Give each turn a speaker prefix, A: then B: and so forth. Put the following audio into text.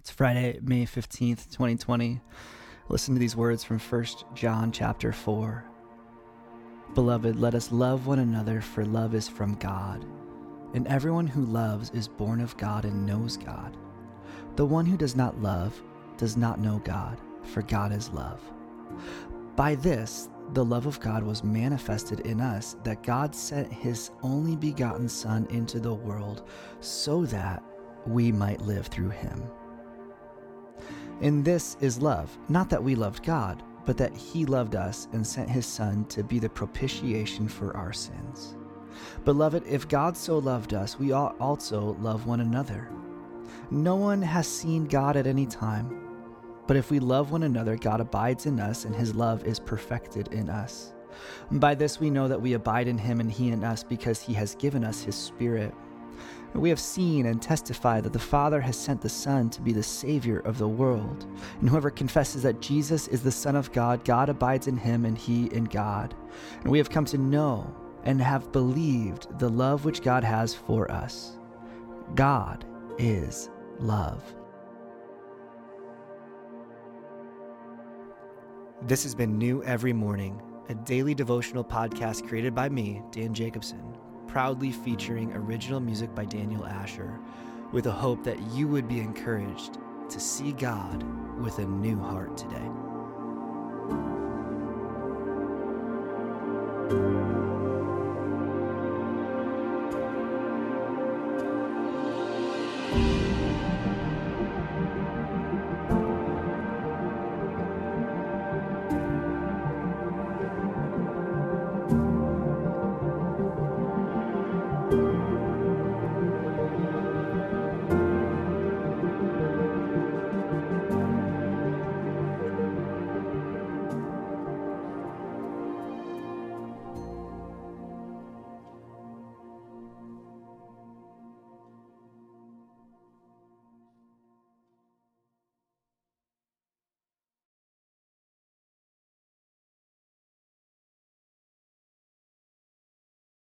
A: It's Friday, May 15th, 2020. Listen to these words from 1 John chapter 4. Beloved, let us love one another, for love is from God. And everyone who loves is born of God and knows God. The one who does not love does not know God, for God is love. By this, the love of God was manifested in us, that God sent his only begotten Son into the world so that we might live through him. And this is love, not that we loved God, but that He loved us and sent His Son to be the propitiation for our sins. Beloved, if God so loved us, we ought also love one another. No one has seen God at any time, but if we love one another, God abides in us and His love is perfected in us. by this we know that we abide in Him and He in us because He has given us His Spirit. We have seen and testified that the Father has sent the Son to be the Savior of the world. And whoever confesses that Jesus is the Son of God, God abides in him and he in God. And we have come to know and have believed the love which God has for us. God is love. This has been New Every Morning, a daily devotional podcast created by me, Dan Jacobson proudly featuring original music by Daniel Asher, with a hope that you would be encouraged to see God with a new heart today.